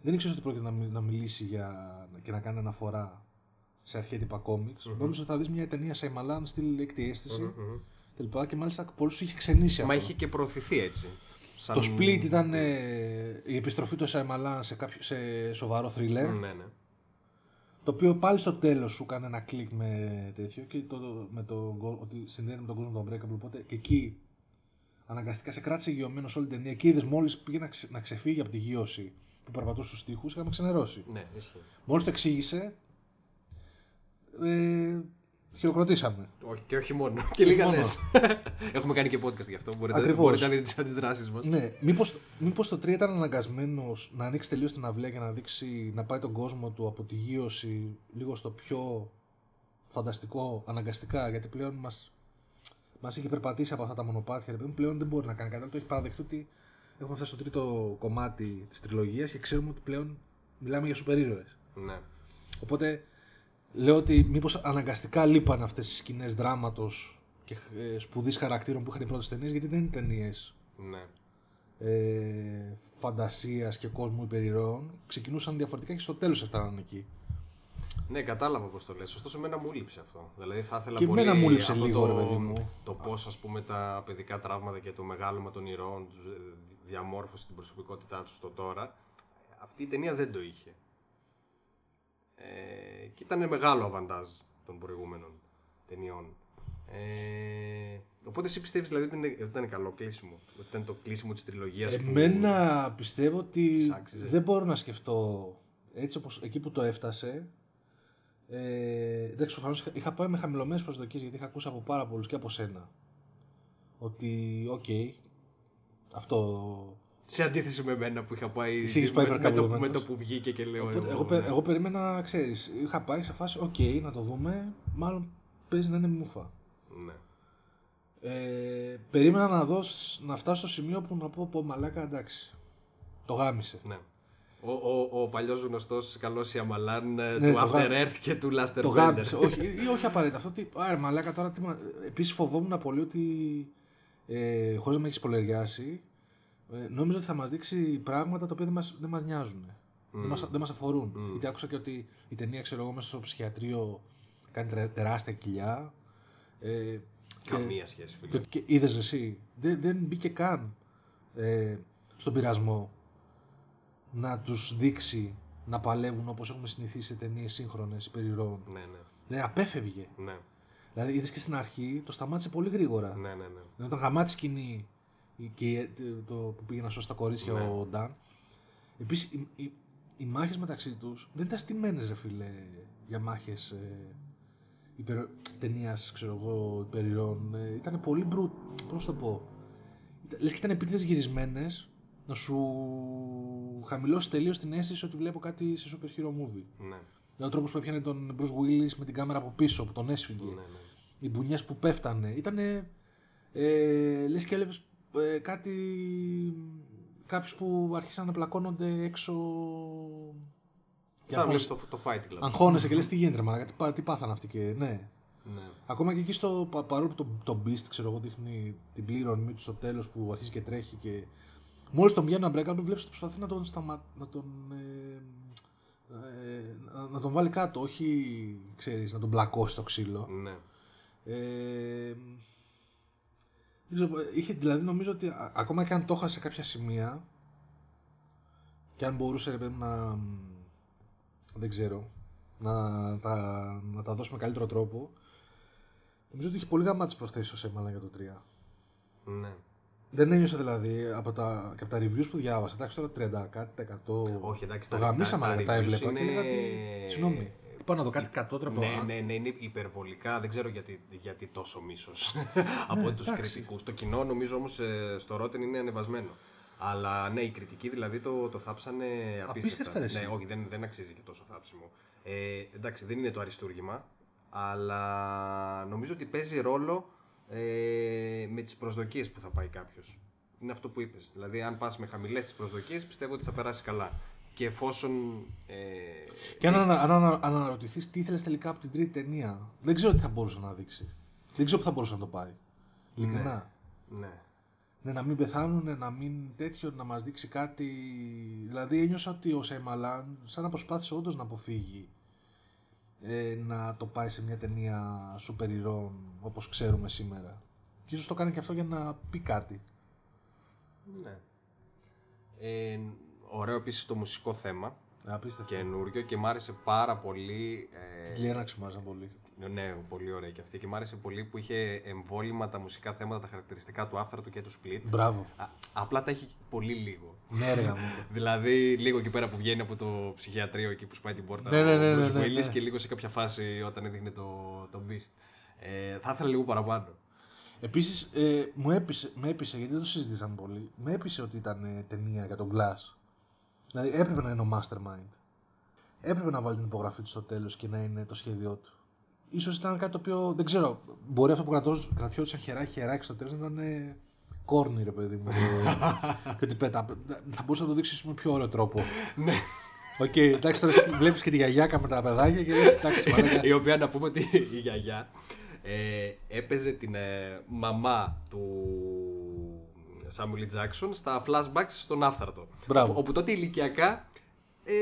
δεν ήξερε ότι πρόκειται να, μι- να μιλήσει για, και να κάνει αναφορά σε αρχέτυπα κόμιξ. Νόμιζα ότι θα δεις μια ταινία σε Μαλάν στυλ έκτη αίσθηση.
Μμμ.
Και, λοιπά, και μάλιστα πολλούς είχε ξενήσει
Μα
αυτό.
είχε και προωθηθεί έτσι. Σαν...
Το Split ήταν ε, η επιστροφή του Σαϊμαλάν σε, κάποιο, σε σοβαρό θρίλερ.
Ναι, ναι.
Το οποίο πάλι στο τέλος σου έκανε ένα κλικ με τέτοιο και το, με το, ότι συνδέεται με τον κόσμο του Unbreakable. Οπότε και εκεί αναγκαστικά σε κράτησε γεωμένος όλη την ταινία και είδες μόλις πήγε να, ξε- να ξεφύγει από τη γύρωση που περπατούσε στους τοίχου, είχαμε ξενερώσει.
Ναι, ισχύει.
Μόλις το εξήγησε, ε, χειροκροτήσαμε.
Όχι, και όχι μόνο. Και λίγα
μόνο.
λες. Έχουμε κάνει και podcast γι' αυτό. Μπορείτε,
Ακριβώς.
μπορείτε να δείτε τις αντιδράσεις μας.
Ναι, μήπως, μήπως το 3 ήταν αναγκασμένος να ανοίξει τελείως την αυλαία για να δείξει, να πάει τον κόσμο του από τη γύρωση λίγο στο πιο φανταστικό, αναγκαστικά, γιατί πλέον μας, μας είχε περπατήσει από αυτά τα μονοπάτια, ρε παιδί μου, πλέον δεν μπορεί να κάνει κάτι άλλο, το έχει παραδεχτεί ότι έχουμε φτάσει στο τρίτο κομμάτι της τριλογίας και ξέρουμε ότι πλέον μιλάμε για σούπερ ήρωες.
Ναι.
Οπότε λέω ότι μήπως αναγκαστικά λείπαν αυτές τις σκηνές δράματος και ε, σπουδής χαρακτήρων που είχαν οι πρώτες ταινίες, γιατί δεν είναι ταινίες
ναι.
ε, φαντασίας και κόσμου υπερηρώων ξεκινούσαν διαφορετικά και στο τέλος έφταναν εκεί.
Ναι, κατάλαβα πώς το λες. Ωστόσο, εμένα μου λείψε αυτό. Δηλαδή, θα ήθελα
Και
πολύ.
εμένα μου λείψε
αυτό
λίγο,
το,
ρε παιδί μου.
Το πώς, ας πούμε, τα παιδικά τραύματα και το μεγάλωμα των ηρώων τους διαμόρφωσε την προσωπικότητά τους στο τώρα. Αυτή η ταινία δεν το είχε. Ε, και ήταν μεγάλο αβαντάζ των προηγούμενων ταινιών. Ε, Οπότε εσύ πιστεύεις δηλαδή ότι είναι- ότι ήταν καλό κλείσιμο. Ότι ήταν το κλείσιμο της τριλογίας που.
Εμένα πιστεύω ότι
Σ' άξιζε.
δεν μπορώ να σκεφτώ έτσι όπως εκεί που το έφτασε. Ε, εντάξει, προφανώς είχα, είχα πάει με χαμηλωμένες προσδοκίες γιατί είχα ακούσει από πάρα πολλούς και από σένα. Ότι, οκ, αυτό.
Σε αντίθεση με μένα που είχα πάει.
Εσύ είχες
με,
πάει
με, το,
υπερκαπηλωμένος.
με το που βγήκε και λέω.
Οπότε,
εγώ,
εγώ, πε-
ναι.
εγώ περίμενα, ξέρεις, είχα πάει σε φάση, οκ, να το δούμε. Μάλλον παίζει να είναι μούφα.
Ναι.
Ε, περίμενα να, δω, σ- να φτάσω στο σημείο που να πω, πω μαλάκα, εντάξει. Το γάμισε.
ναι. Ο, ο, ο παλιός γνωστός καλός Ιαμαλάν ε,
Ναι,
του
το
After
γά-
Earth και του Last
Το
Airbender.
γάμισε. όχι, ή όχι απαραίτητα. Αυτό ότι. Άρα, μαλάκα τώρα. Τι, Επίσης φοβόμουν πολύ ότι. Ε, Χωρίς να με έχεις πολεριάσει, ε, νόμιζα ότι θα μας δείξει πράγματα τα οποία δεν μας δεν μας νοιάζουν. Δεν, μας, δεν μας αφορούν. Γιατί άκουσα και ότι η ταινία, ξέρω εγώ, μέσα στο ψυχιατρίο κάνει τε- τεράστια κοιλιά. Ε,
Καμία σχέση. φίλε.
και, και είδες εσύ, δεν, δεν μπήκε καν ε, στον πειρασμό να τους δείξει να παλεύουν όπως έχουμε συνηθίσει σε ταινίες σύγχρονες υπερηρώων.
Ναι, ναι.
Δηλαδή απέφευγε.
Ναι,
Δηλαδή είδες και στην αρχή το σταμάτησε πολύ γρήγορα.
ναι, ναι. ναι.
Δηλαδή, όταν γαμάτη σκηνή και το που πήγε να σώσει τα κορίτσια
Ναι.
ο Νταν. Επίσης, οι, οι, οι μάχες μεταξύ τους δεν ήταν στημένες, ρε φίλε, για μάχες ε, υπερ, ταινίας, ξέρω εγώ, υπερηρών. Ε, ήταν πολύ μπρου. Πώς το πω. Λες και ήταν επίτηδε γυρισμένες να σου χαμηλώσει τελείως την αίσθηση ότι βλέπω κάτι σε super hero movie.
ναι.
Δηλαδή ο τρόπος που έπιανε τον Bruce Willis με την κάμερα από πίσω που τον έσφυγε
ναι, ναι.
οι μπουνιές που πέφτανε. Ήταν. Ε, λες και έβλεπε ε, κάτι. Κάποιους που άρχισαν να πλακώνονται έξω. Και
Σαν να
αγχώνεσαι-
βλέπεις το, το Fight Club.
Αγχώνεσαι και λες τι γίνεται, μαλάκα, τι, πά- τι πάθανε αυτοί και. Ναι.
Ναι.
Ακόμα και εκεί στο. πα- Παρόλο που το, το Beast, ξέρω εγώ, δείχνει την πλήρωμή του στο τέλος που αρχίζει και τρέχει και. Μόλις τον πιάνει ένα μπρέκαλ, βλέπεις ότι προσπαθεί να τον, σταμα... να τον ε, ε, να- να τον βάλει κάτω, όχι ξέρεις, να τον μπλακώσει το ξύλο.
ναι.
Ε, δεν ξέρω, είχε, δηλαδή νομίζω ότι α- ακόμα και αν το έχασε σε κάποια σημεία και αν μπορούσε ρε παιδί μου, να δεν ξέρω να τα, να τα δώσει με καλύτερο τρόπο νομίζω ότι είχε πολύ γαμάτες προσθέσεις ο Σέμαλα για το 3
ναι.
δεν ένιωσα δηλαδή από τα, και από τα reviews που διάβασα εντάξει τώρα 30 κάτι τα 100
Όχι, εντάξει,
το
τα-
γαμίσαμε
τα-
αλλά
τα
τα
reviews
έβλεπα και
είναι-
έλεγα ότι συγγνώμη πάω να δω κάτι κατώτερα
Ναι, ναι, ναι, είναι υπερβολικά. Δεν ξέρω γιατί, γιατί τόσο μίσος από τους
Ναι, εντάξει.
κριτικούς. Το κοινό νομίζω όμως στο Rotten είναι ανεβασμένο. Αλλά ναι, οι κριτικοί δηλαδή το, το θάψανε απίστευτα.
Απίστευτα, ρε, εσύ.
ναι, όχι, δεν, δεν αξίζει και τόσο θάψιμο. Ε, εντάξει, δεν είναι το αριστούργημα, αλλά νομίζω ότι παίζει ρόλο ε, με τις προσδοκίες που θα πάει κάποιος. Είναι αυτό που είπες. Δηλαδή, αν πας με χαμηλές τις προσδοκίες, πιστεύω ότι θα περάσεις καλά. Και εφόσον. Ε,
Και αν, ανα, αν ανα- αναρωτηθείς τι ήθελες τελικά από την τρίτη ταινία, δεν ξέρω τι θα μπορούσε να δείξει. Δεν ξέρω που θα μπορούσε να το πάει. Ειλικρινά.
ναι.
Ναι, να μην πεθάνουν, να μην τέτοιο, να μας δείξει κάτι. Δηλαδή ένιωσα ότι ο Σέιμαλάν σαν να προσπάθησε όντως να αποφύγει ε, να το πάει σε μια ταινία σούπερ ηρώων όπως ξέρουμε σήμερα. Και ίσως το κάνει και αυτό για να πει κάτι.
Ναι. Ε, ωραίο επίσης το μουσικό θέμα.
Απίστευτο.
Καινούριο και μ' άρεσε πάρα πολύ. Ε,
Και Κλειέναξη μου άρεσαν πολύ.
ναι, πολύ ωραία και αυτή. Και μ' άρεσε πολύ που είχε εμβόλυμα τα μουσικά θέματα, τα χαρακτηριστικά του άφθαρτου και του split.
Μπράβο.
Α, απλά τα έχει πολύ λίγο.
ναι, ρε γαμώτο.
δηλαδή, λίγο εκεί πέρα που βγαίνει από το ψυχιατρίο εκεί που σπάει την πόρτα
Ναι, ναι, ναι,
ο
ναι,
Bruce
ναι,
Willis
ναι.
και λίγο σε κάποια φάση όταν έδειχνε το, το Beast. Ε, θα ήθελα λίγο παραπάνω.
Επίσης, ε, μου έπεισε, με έπεισε, γιατί δεν το συζητήσαμε πολύ, με έπεισε ότι ήταν ε, ταινία για τον Glass. Δηλαδή έπρεπε να είναι ο Mastermind. Έπρεπε να βάλει την υπογραφή του στο τέλος και να είναι το σχέδιό του. Ίσως ήταν κάτι το οποίο δεν ξέρω. Μπορεί αυτό που κρατώ- κρατιόταν χεράκι χεράκι στο τέλος να ήταν ε, κόρνη, ρε παιδί μου. και- και ότι πέτα. Θα μπορούσα να το δείξεις με πιο ωραίο τρόπο.
ναι.
Οκ, εντάξει, τώρα βλέπεις και τη γιαγιάκα με τα παιδάκια και λες: Εντάξει, μαλάκα.
η οποία να πούμε ότι η γιαγιά ε, έπαιζε την ε, μαμά του Samuel Jackson στα flashbacks στον Άφθαρτο.
Μπράβο.
Όπου τότε ηλικιακά ε,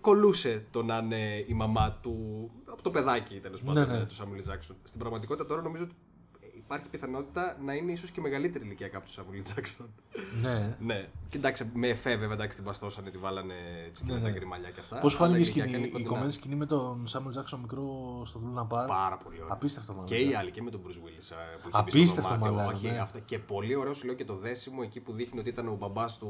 κολλούσε το να είναι η μαμά του, από το παιδάκι τέλος πάντων
Ναι, ναι.
του Samuel Jackson. Στην πραγματικότητα τώρα νομίζω ότι υπάρχει πιθανότητα να είναι ίσως και μεγαλύτερη ηλικία από του Samuel Jackson.
Ναι.
ναι. Κοιτάξτε, με εφέ βέβαια εντάξει την παστώσανε, τη βάλανε έτσι και
Ναι,
με τα
ναι.
γκριμαλιά και αυτά.
Πώς
αλλά
φάνηκε η,
ηλικιακά
σκηνή,
είναι
η
κοντινά.
κομμένη σκηνή με τον Σάμουελ Τζάξον μικρό στο Λούνα Πάρ.
Πάρα πολύ ωραία.
Απίστευτο μάλλον.
Και οι άλλοι και με τον Bruce Willis ε, που είχε μπει στο
Απίστευτο
δωμάτιο.
μαλάκα,
Όχι,
ναι.
αυτά. Και πολύ ωραίο σου λέω και το δέσιμο εκεί που δείχνει ότι ήταν ο μπαμπάς του,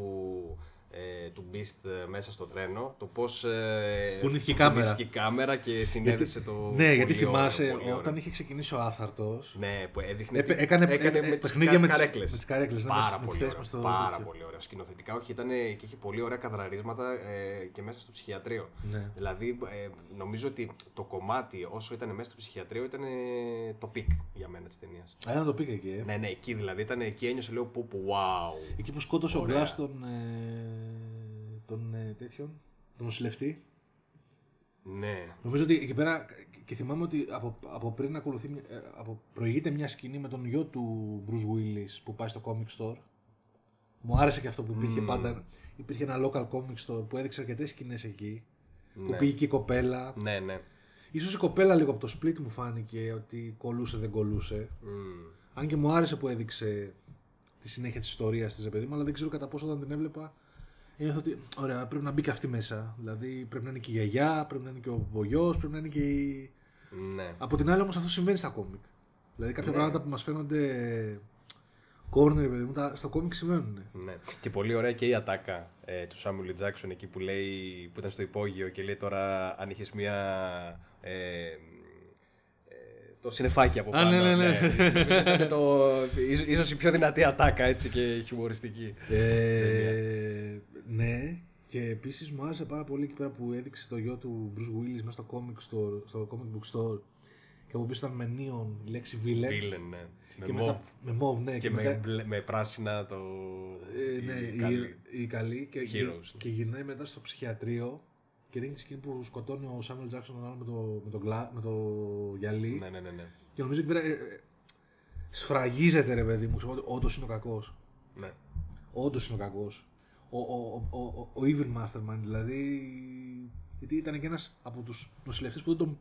ε, του Beast ε, μέσα στο τρένο. Το πώς. Ε,
Κουνήθηκε η κάμερα.
κουνήθηκε η κάμερα και συνέδεσε το.
Ναι, γιατί
πολύ ωραίο,
θυμάσαι
πολύ ωραίο.
όταν είχε ξεκινήσει ο Άθαρτος.
Ναι, που έδειχνε.
Έπαι-
τι-
έκανε-
έκανε
ε, ε,
με τις
παιχνίδια με τις-
καρέκλες.
με τις καρέκλες, ναι,
Πάρα
με τις
πολύ
θέσεις
ωραίο.
μες στο
Πάρα
τέτοιο.
πολύ ωραίο. Σκηνοθετικά, όχι, ήταν και είχε πολύ ωραία καδραρίσματα ε, και μέσα στο ψυχιατρίο.
Ναι.
Δηλαδή, ε, νομίζω ότι το κομμάτι όσο ήταν μέσα στο ψυχιατρίο ήταν ε, το peak για μένα της ταινίας.
Α, να το πήγα εκεί. ε.
Ναι, ναι, εκεί δηλαδή ήταν, εκεί ένιωσε λέω πω, πω, wow.
Εκεί που σκότωσε ο
Ωραία.
Glass τον, ε, τον ε, τέτοιον, τον νοσηλευτή.
Ναι,
Νομίζω ότι εκεί πέρα και θυμάμαι ότι από, από πριν ακολουθεί, μια- ε, από, προηγείται μια σκηνή με τον γιο του Bruce Willis που πάει στο comic store. Μου άρεσε και αυτό που υπήρχε πάντα. Υπήρχε ένα local comic store που έδειξε αρκετές σκηνές εκεί. Που
Ναι.
πήγε και η κοπέλα.
ναι, ναι.
Ίσως η κοπέλα λίγο από το split μου φάνηκε ότι κολούσε δεν κολούσε.
Μμμ.
Αν και μου άρεσε που έδειξε τη συνέχεια της ιστορίας της, ρε παιδί μου, αλλά δεν ξέρω κατά πόσο όταν την έβλεπα. Ένιωθα ότι ωραία, πρέπει να μπει και αυτή μέσα. Δηλαδή πρέπει να είναι και η γιαγιά, πρέπει να είναι και ο γιος, πρέπει να είναι και η.
Ναι.
Από την άλλη όμως αυτό συμβαίνει στα κόμικ. Δηλαδή κάποια
Ναι.
πράγματα που μας φαίνονται corner, ρε παιδί μου, τα- στο κόμικ συμβαίνουν.
Ναι. Και πολύ ωραία και η ατάκα ε, του Σάμουελ Τζάξον εκεί που λέει που ήταν στο υπόγειο και λέει τώρα αν είχες μια. Ε, ε, το συνεφάκι από
Α,
πάνω.
ναι, ναι, ναι.
Νομίζω ήταν το, ίσως, ίσως η πιο δυνατή ατάκα έτσι και χιουμοριστική.
Ε, ναι, και επίσης μου άρεσε πάρα πολύ εκεί πέρα που έδειξε το γιο του Bruce Willis μέσα στο comic, store, στο comic book store και από πίσω ήταν με neon η λέξη villains.
Villain, ναι. Με
Και
μοβ
μετά, με μοβ, ναι.
και,
Και,
με,
μετά,
μπλε- με πράσινα το.
ε, ναι,
η
η,
καλή.
η καλή και,
Heroes.
και γυρνάει μετά στο ψυχιατρίο και δείχνει τη σκηνή που σκοτώνει ο Σάμουελ Τζάξον τον άλλο με το, με το, γκλα, με το γυαλί.
Ναι, ναι, ναι. ναι.
Και νομίζω εκεί πέρα ε, ε, σφραγίζεται ρε παιδί μου, ξέρω ότι όντως είναι ο κακός.
ναι.
Όντως είναι ο κακός. Ο, ο, ο, ο, ο Evil Mastermind δηλαδή. Γιατί ήταν και ένας από τους νοσηλευτές που δεν τον.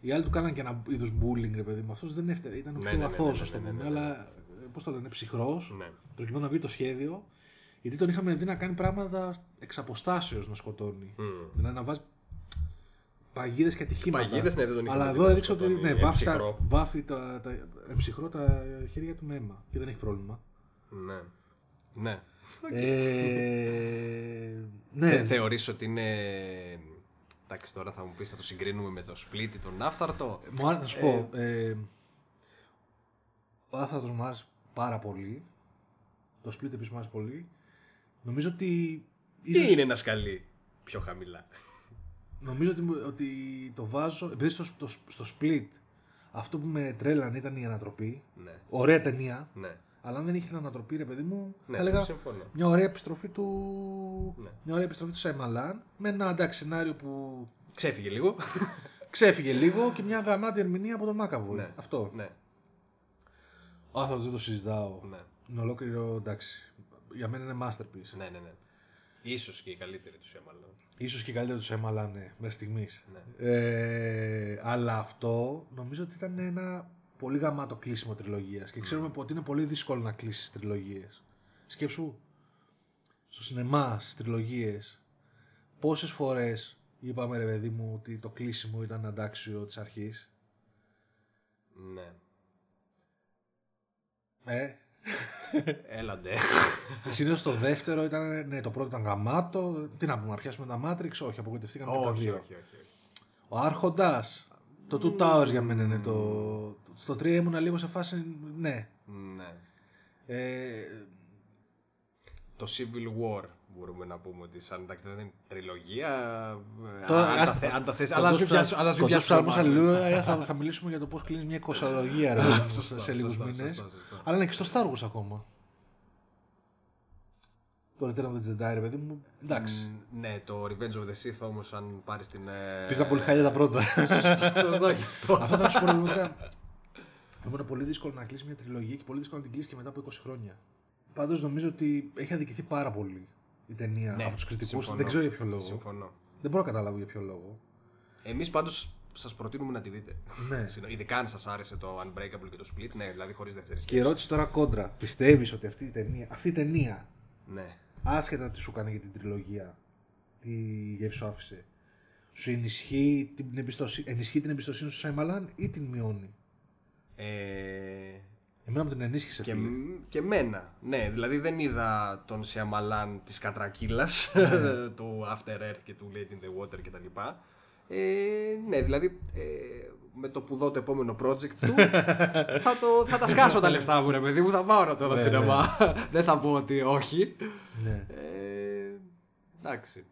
Οι άλλοι του κάναν και ένα είδος bullying, ρε παιδί μου. Αυτός δεν έφταιγε. Ήταν ο
Ναι,
πιο
ναι, ναι,
αθώο,
ναι,
ας
ναι,
το
ναι,
πούμε.
ναι, ναι.
Αλλά πώς το λένε, ψυχρός.
ναι.
Προκειμένου να βγει το σχέδιο. Γιατί τον είχαμε δει να κάνει πράγματα εξ αποστάσεως να σκοτώνει.
Μμ.
Δηλαδή να βάζει παγίδες και ατυχήματα.
Παγίδες, ναι, δεν τον είχαμε
Αλλά
δει
εδώ
να
έδειξε ότι
σκοτώνει
ναι, βάφει, τα,
εμψυχρό.
βάφει τα, τα, εμψυχρό τα χέρια του με αίμα και δεν έχει πρόβλημα.
Ναι. Ναι.
Ε, ναι,
Ε, θεωρείς ότι είναι. Εντάξει, τώρα θα μου πεις, θα το συγκρίνουμε με το Split ή τον Άφθαρτο.
Μου άρεσε να σου πω. Ε, ο Άθατος μου άρεσε πάρα πολύ. Το Split επίσης μου άρεσε πολύ. Νομίζω ότι.
Τι
Ίσως,
είναι ένα σκαλί πιο χαμηλά;
Νομίζω ότι, μου- ότι το βάζω. Επειδή στο, στο, στο Split αυτό που με τρέλανε ήταν η ανατροπή.
Ναι.
Ωραία ταινία.
Ναι.
Αλλά αν δεν είχε την ανατροπή, ρε παιδί μου,
Ναι,
θα έλεγα
συμφωνώ.
μια ωραία επιστροφή του.
Ναι.
Μια ωραία επιστροφή του Σαϊμαλάν. Με ένα εντάξει σενάριο που
Ξέφυγε λίγο.
ξέφυγε λίγο και μια γαμάτη ερμηνεία από τον Μάκαβο.
Ναι.
Αυτό.
ναι.
Ο Άθατος δεν το συζητάω.
Ναι.
Είναι ολόκληρο εντάξει. Για μένα είναι masterpiece.
Ναι, ναι, ναι. Ίσως και η καλύτερη του Σέμαλον.
Ίσως και καλύτερο του Σέμαλα, ναι, μέχρι στιγμής.
Ναι.
Ε, αλλά αυτό νομίζω ότι ήταν ένα πολύ γαμάτο κλείσιμο τριλογίας. Και ξέρουμε ότι είναι πολύ δύσκολο να κλείσεις τριλογίες. Σκέψου, στο σινεμά, στις τριλογίες, πόσες φορές είπαμε ρε παιδί μου ότι το κλείσιμο ήταν αντάξιο της αρχής.
Ναι.
Ε,
Έλαντε.
Συνήθως το δεύτερο ήταν. Ναι, το πρώτο ήταν γαμάτο. Τι να πούμε, να πιάσουμε τα Matrix; Όχι, απογοητευτήκαμε και τα
όχι,
δύο.
όχι, όχι, όχι.
Ο Άρχοντας. Το Two Towers για μένα είναι το. Στο 3 ήμουν λίγο σε φάση. Ναι.
Ναι.
Ε,
Το Civil War μπορούμε να πούμε ότι σαν εντάξει δεν είναι τριλογία. ε,
Τώρα,
αν, τα,
άστα-
θε- αν τα θες,
κοντός
αλλά ας μην
ψα-
πιάσουμε. Αλλά ας μην
κοντός
πιάσουμε
ψαλμός
Marvel.
αλληλούια, θα, θα μιλήσουμε για το πώς κλείνεις μια εικοσαλογία ρε, παιδί μου,
Σωστά,
σε λίγους
σωστά,
μήνες.
σωστά, σωστά.
Αλλά είναι και στο Star Wars ακόμα. Το Return of the Jedi, ρε παιδί μου. Εντάξει.
Μ, Ναι, το Revenge of the Sith όμως, αν πάρεις την. ε,
Πήγα πολύ χάλια τα πρώτα.
Σωστά και αυτό.
Αυτό θα σου πω πραγματικά. Μου είναι πολύ δύσκολο να κλείσει μια τριλογία και πολύ δύσκολο να την κλείσει και μετά από 20 χρόνια. Πάντως νομίζω ότι έχει αδικηθεί πάρα πολύ η ταινία
Ναι,
από τους κριτικούς.
συμφωνώ.
Δεν ξέρω για ποιο λόγο.
Συμφωνώ.
Δεν μπορώ να καταλάβω για ποιο λόγο.
Εμείς πάντως σας προτείνουμε να τη δείτε.
Ναι.
Ειδικά αν σας άρεσε το Unbreakable και το Split, ναι, δηλαδή χωρίς δεύτερη
Και
σκέψη.
ερώτηση τώρα κόντρα. Πιστεύεις ότι αυτή η ταινία, αυτή η ταινία
Ναι.
άσχετα τι σου κάνει για την τριλογία, τι γεύση σου άφησε, σου ενισχύει την εμπιστοσύνη, ενισχύει την εμπιστοσύνη σου Σάιμαλάν ή την μειώνει;
Ε,
Εμένα μου την ενίσχυσε.
και,
φίλε.
και μένα. Ναι, δηλαδή δεν είδα τον Σιαμαλάν της κατρακύλας του After Earth και του Late in the Water κτλ. Ε, ναι, δηλαδή ε, με το που δω το επόμενο project του θα, το, θα τα σκάσω τα λεφτά μου ρε παιδί μου, θα πάω να το δω
Ναι,
σινεμά. δεν θα πω ότι όχι.
Ναι.
Ε, εντάξει.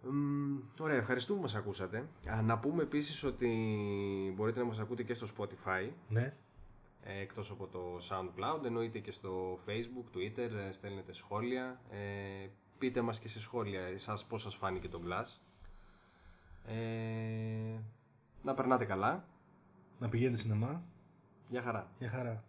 Μμ, ωραία, ευχαριστούμε που μας ακούσατε. Α, να πούμε επίσης ότι μπορείτε να μας ακούτε και στο Spotify,
ναι.
Ε, εκτός από το SoundCloud, εννοείται και στο Facebook, Twitter, ε, στέλνετε σχόλια. Ε, πείτε μας και σε σχόλια εσάς πώς σας φάνηκε το Glass. Ε, να περνάτε καλά.
Να πηγαίνετε σινεμά.
Γεια χαρά.
Για χαρά.